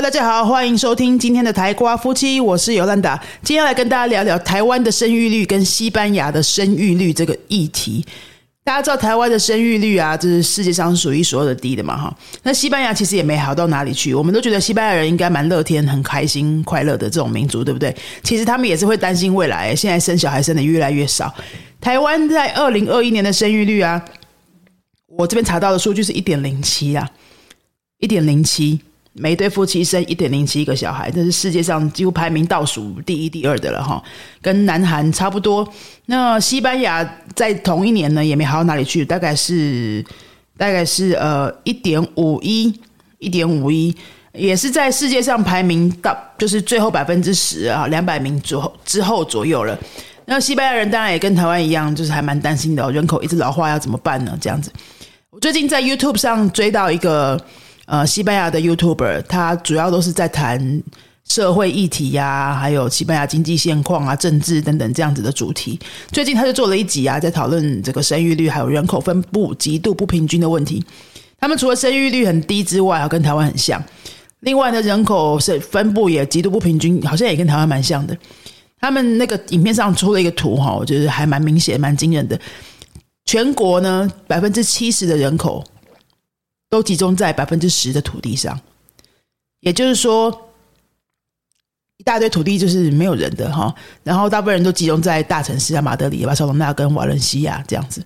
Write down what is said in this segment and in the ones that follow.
大家好，欢迎收听今天的台瓜夫妻，我是尤兰达。接下来跟大家聊聊台湾的生育率跟西班牙的生育率这个议题。大家知道台湾的生育率啊，这是世界上数一数二的低的嘛，哈。那西班牙其实也没好到哪里去，我们都觉得西班牙人应该蛮乐天、很开心、快乐的这种民族，对不对？其实他们也是会担心未来，现在生小孩生的越来越少。台湾在二零二一年的生育率啊，我这边查到的数据是一点零七啊，一点零七。每对夫妻生一点零七个小孩，这是世界上几乎排名倒数第一、第二的了哈，跟南韩差不多。那西班牙在同一年呢，也没好到哪里去，大概是大概是呃一点五一，一点五一，也是在世界上排名到就是最后百分之十啊，两百名之后之后左右了。那西班牙人当然也跟台湾一样，就是还蛮担心的，人口一直老化要怎么办呢？这样子，我最近在 YouTube 上追到一个。呃，西班牙的 YouTuber，他主要都是在谈社会议题呀，还有西班牙经济现况啊、政治等等这样子的主题。最近他就做了一集啊，在讨论这个生育率还有人口分布极度不平均的问题。他们除了生育率很低之外，啊，跟台湾很像。另外呢，人口是分布也极度不平均，好像也跟台湾蛮像的。他们那个影片上出了一个图哈，我觉得还蛮明显、蛮惊人的。全国呢，百分之七十的人口。都集中在百分之十的土地上，也就是说，一大堆土地就是没有人的哈。然后大部分人都集中在大城市啊，马德里、巴塞罗那跟瓦伦西亚这样子。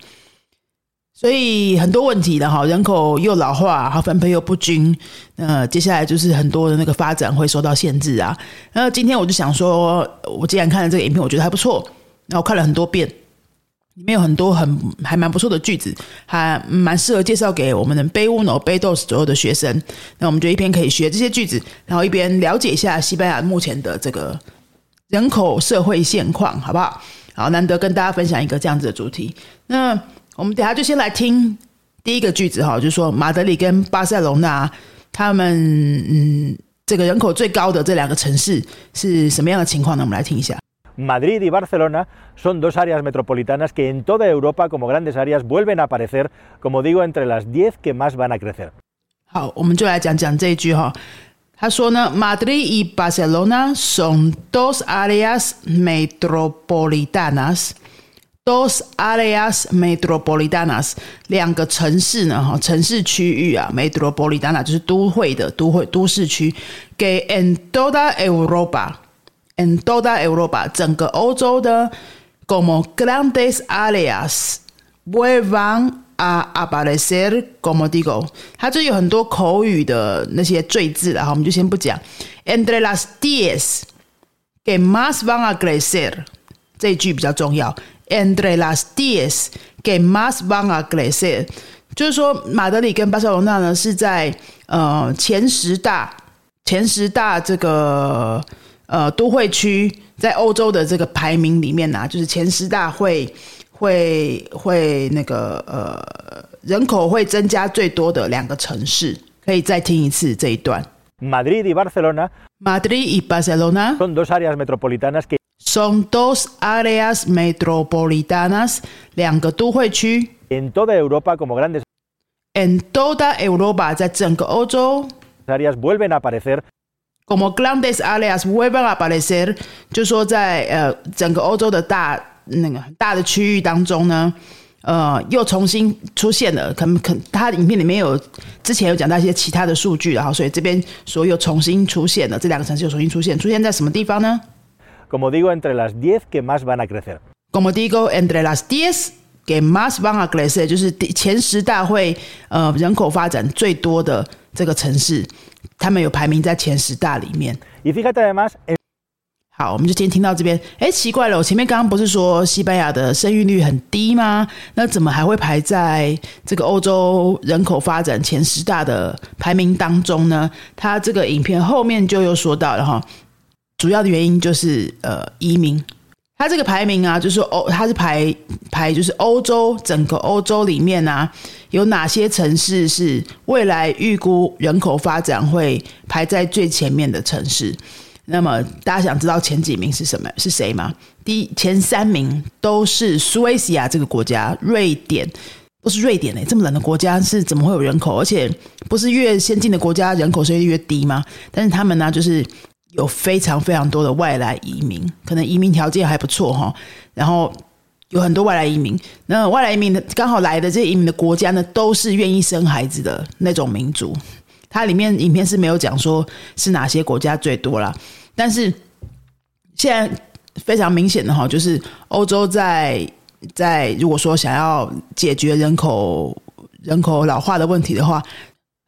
所以很多问题的哈，人口又老化，然后分配又不均，那，接下来就是很多的那个发展会受到限制啊。然后今天我就想说，我既然看了这个影片，我觉得还不错，那我看了很多遍。里面有很多很还蛮不错的句子，还蛮适合介绍给我们的 B uno B dos 左右的学生。那我们就一边可以学这些句子，然后一边了解一下西班牙目前的这个人口社会现况，好不好？好，难得跟大家分享一个这样子的主题。那我们等下就先来听第一个句子哈，就是说马德里跟巴塞隆纳他们嗯这个人口最高的这两个城市是什么样的情况呢？我们来听一下。Madrid y Barcelona son dos áreas metropolitanas que en toda Europa como grandes áreas vuelven a aparecer, como digo, entre las 10 que más van a crecer. Madrid y Barcelona son dos áreas metropolitanas。dos áreas metropolitanas 两个城市呢，哈，城市区域啊，metropolitana 就是都会的都会都市区，给 en toda Europa。 En toda Europa，整个欧洲的，como grandes áreas vuelvan a aparecer como digo，它这有很多口语的那些赘字了哈，我们就先不讲。Entre las diez que más van a crecer，这一句比较重要。Entre las diez que más van a crecer，就是说马德里跟巴塞罗那呢是在呃前十大前十大这个。呃，都会区在欧洲的这个排名里面呢，就是前十大会会会那个呃人口会增加最多的两个城市，可以再听一次这一段。Madrid y Barcelona. Madrid y Barcelona son dos áreas metropolitanas que son dos áreas metropolitanas 两个都会区。En toda Europa como grandes. En toda Europa 在整个欧洲。Áreas vuelven a aparecer como grandes áreas vuelven a aparecer，就说在呃整个欧洲的大那个大的区域当中呢，呃又重新出现了，可能可它影片里面有之前有讲到一些其他的数据，然后所以这边所有重新出现了这两个城市又重新出现，出现在什么地方呢？Como digo entre las diez que más van a crecer。Como digo entre las diez que más van a crecer，就是前十大会呃人口发展最多的这个城市。他们有排名在前十大里面。好，我们就今天听到这边。哎，奇怪了，我前面刚刚不是说西班牙的生育率很低吗？那怎么还会排在这个欧洲人口发展前十大的排名当中呢？他这个影片后面就又说到了哈，主要的原因就是呃移民。它这个排名啊，就是欧，它是排排就是欧洲整个欧洲里面啊，有哪些城市是未来预估人口发展会排在最前面的城市？那么大家想知道前几名是什么？是谁吗？第前三名都是苏维西亚这个国家，瑞典。都是瑞典诶，这么冷的国家是怎么会有人口？而且不是越先进的国家人口是越低吗？但是他们呢，就是有非常非常多的外来移民，可能移民条件还不错哈。然后有很多外来移民，那外来移民的刚好来的这些移民的国家呢，都是愿意生孩子的那种民族。它里面影片是没有讲说是哪些国家最多啦，但是现在非常明显的哈，就是欧洲在。在如果说想要解决人口人口老化的问题的话，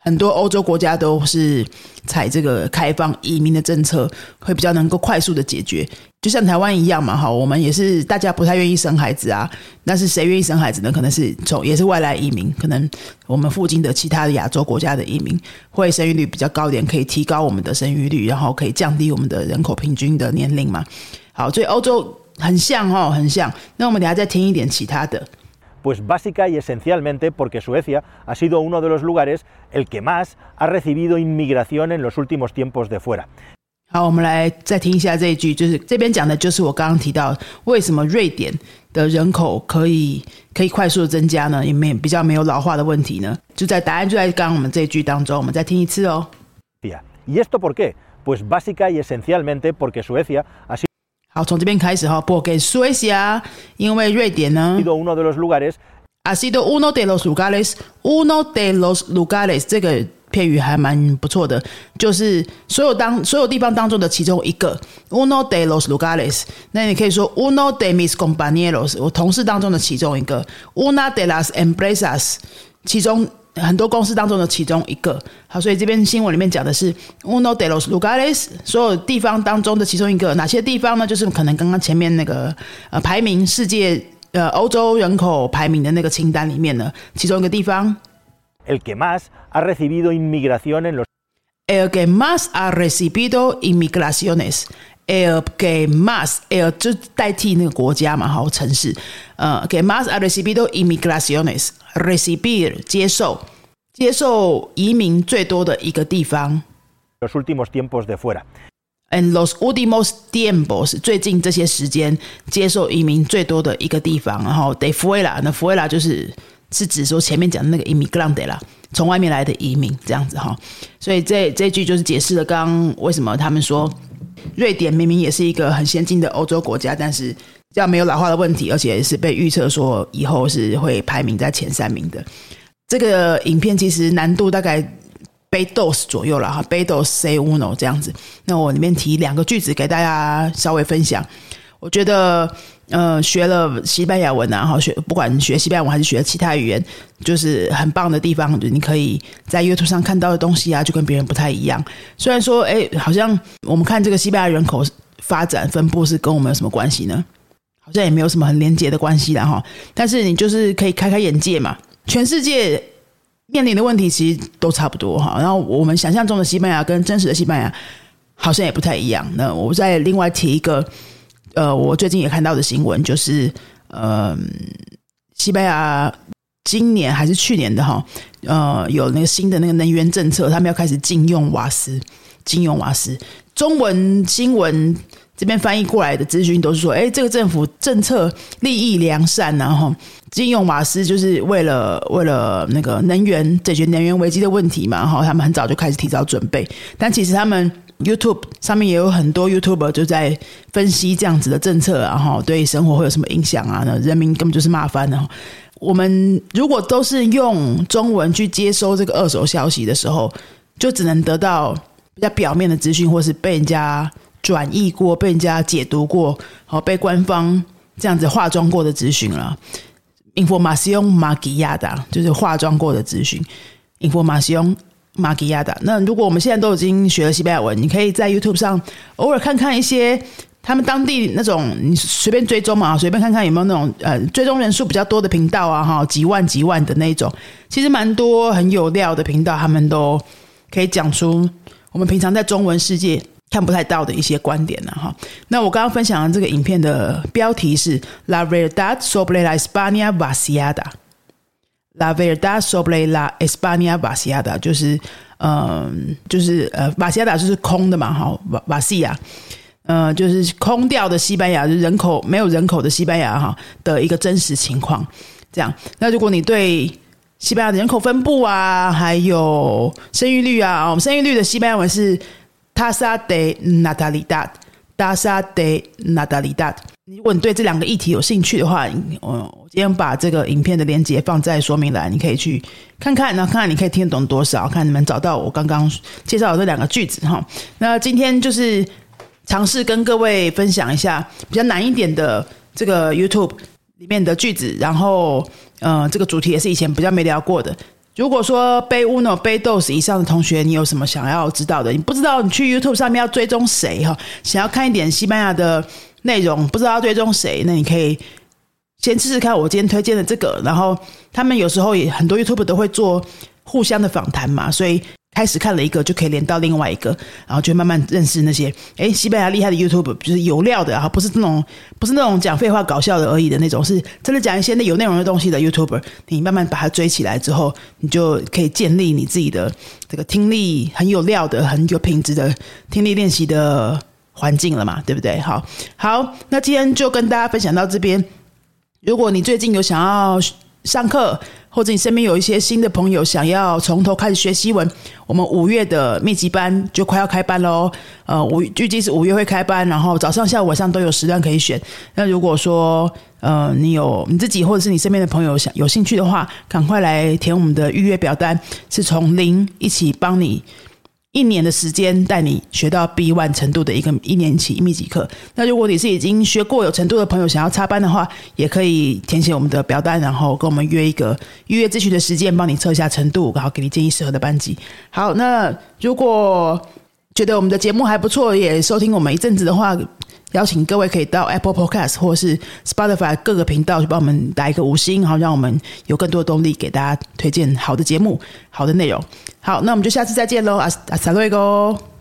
很多欧洲国家都是采这个开放移民的政策，会比较能够快速的解决。就像台湾一样嘛，哈，我们也是大家不太愿意生孩子啊。但是谁愿意生孩子呢？可能是从也是外来移民，可能我们附近的其他的亚洲国家的移民会生育率比较高点，可以提高我们的生育率，然后可以降低我们的人口平均的年龄嘛。好，所以欧洲。很像哦，很像。那我们等下再听一点其他的。Pues básica y esencialmente porque Suecia ha sido uno de los lugares el que más ha recibido inmigración en los últimos tiempos de fuera。好，我们来再听一下这一句，就是这边讲的就是我刚刚提到为什么瑞典的人口可以可以快速的增加呢？也没比较没有老化的问题呢？就在答案就在刚刚我们这一句当中，我们再听一次哦。¿Y esto por qué? Pues básica y esencialmente porque Suecia ha sido 好，从这边开始哈，播给 Suecia，因为瑞典呢，uno de los lugares，ha sido uno de los lugares，uno de los lugares，这个片语还蛮不错的，就是所有当所有地方当中的其中一个，uno de los lugares，那你可以说 uno de mis compañeros，我同事当中的其中一个，una de las empresas，其中。 很多公司当中的其中一个，好，所以这边新闻里面讲的是 uno de los lugares，所有地方当中的其中一个，哪些地方呢？就是可能刚刚前面那个呃排名世界呃欧洲人口排名的那个清单里面呢，其中一个地方。El que más ha recibido inmigración en los El que más ha recibido inmigraciones. El que más，el 就代替那个国家嘛，好城市。呃，que más ha recibido inmigraciones，recibir 接受接受移民最多的一个地方。Los últimos tiempos de fuera。En los últimos tiempos，最近这些时间接受移民最多的一个地方。然后 de fuera，那 fuera 就是是指说前面讲的那个 immigrante 啦，从外面来的移民这样子哈。所以这这句就是解释了刚刚为什么他们说。瑞典明明也是一个很先进的欧洲国家，但是这样没有老化的问题，而且是被预测说以后是会排名在前三名的。这个影片其实难度大概背 dos 左右了哈，背 dos say uno 这样子。那我里面提两个句子给大家稍微分享，我觉得。呃，学了西班牙文啊，哈，学不管学西班牙文还是学其他语言，就是很棒的地方，你可以在 YouTube 上看到的东西啊，就跟别人不太一样。虽然说，哎，好像我们看这个西班牙人口发展分布是跟我们有什么关系呢？好像也没有什么很连结的关系的哈。但是你就是可以开开眼界嘛。全世界面临的问题其实都差不多哈。然后我们想象中的西班牙跟真实的西班牙好像也不太一样。那我再另外提一个。呃，我最近也看到的新闻就是，呃，西班牙今年还是去年的哈，呃，有那个新的那个能源政策，他们要开始禁用瓦斯，禁用瓦斯。中文新闻这边翻译过来的资讯都是说，哎，这个政府政策利益良善，然后禁用瓦斯就是为了为了那个能源解决能源危机的问题嘛，哈，他们很早就开始提早准备，但其实他们。YouTube 上面也有很多 YouTuber 就在分析这样子的政策，然后对生活会有什么影响啊？人民根本就是骂翻了。我们如果都是用中文去接收这个二手消息的时候，就只能得到比较表面的资讯，或是被人家转译过、被人家解读过，好被官方这样子化妆过的资讯了。Information maquillada 就是化妆过的资讯。Information 马吉亚的那，如果我们现在都已经学了西班牙文，你可以在 YouTube 上偶尔看看一些他们当地那种，你随便追踪嘛，随便看看有没有那种呃追踪人数比较多的频道啊，哈，几万几万的那种，其实蛮多很有料的频道，他们都可以讲出我们平常在中文世界看不太到的一些观点呢，哈。那我刚刚分享的这个影片的标题是 La verdad sobre la España vaciada。La verdad sobre la España vaciada，就是嗯，就是呃，vaciada 就是空的嘛，哈，vacia，呃，就是空掉的西班牙，人口没有人口的西班牙哈的一个真实情况。这样。那如果你对西班牙的人口分布啊，还有生育率啊，我们生育率的西班牙文是 tasa de natalidad，tasa de natalidad。如果你对这两个议题有兴趣的话，我我今天把这个影片的链接放在说明栏，你可以去看看，然后看看你可以听得懂多少，看你们找到我刚刚介绍的这两个句子哈。那今天就是尝试跟各位分享一下比较难一点的这个 YouTube 里面的句子，然后呃，这个主题也是以前比较没聊过的。如果说背 uno 背 dos 以上的同学，你有什么想要知道的？你不知道你去 YouTube 上面要追踪谁哈？想要看一点西班牙的。内容不知道要追踪谁，那你可以先试试看我今天推荐的这个。然后他们有时候也很多 YouTube 都会做互相的访谈嘛，所以开始看了一个就可以连到另外一个，然后就慢慢认识那些哎西班牙厉害的 YouTube，就是有料的啊，不是那种不是那种讲废话搞笑的而已的那种，是真的讲一些那有内容的东西的 YouTuber。你慢慢把它追起来之后，你就可以建立你自己的这个听力很有料的、很有品质的听力练习的。环境了嘛，对不对？好，好，那今天就跟大家分享到这边。如果你最近有想要上课，或者你身边有一些新的朋友想要从头开始学西文，我们五月的密集班就快要开班喽。呃，五预计是五月会开班，然后早上、下午、晚上都有时段可以选。那如果说呃你有你自己或者是你身边的朋友想有兴趣的话，赶快来填我们的预约表单，是从零一起帮你。一年的时间带你学到 B one 程度的一个一年级密集课。那如果你是已经学过有程度的朋友，想要插班的话，也可以填写我们的表单，然后跟我们约一个预约咨询的时间，帮你测一下程度，然后给你建议适合的班级。好，那如果觉得我们的节目还不错，也收听我们一阵子的话。邀请各位可以到 Apple Podcast 或是 Spotify 各个频道去帮我们打一个五星，好让我们有更多的动力给大家推荐好的节目、好的内容。好，那我们就下次再见喽，阿阿萨瑞哥。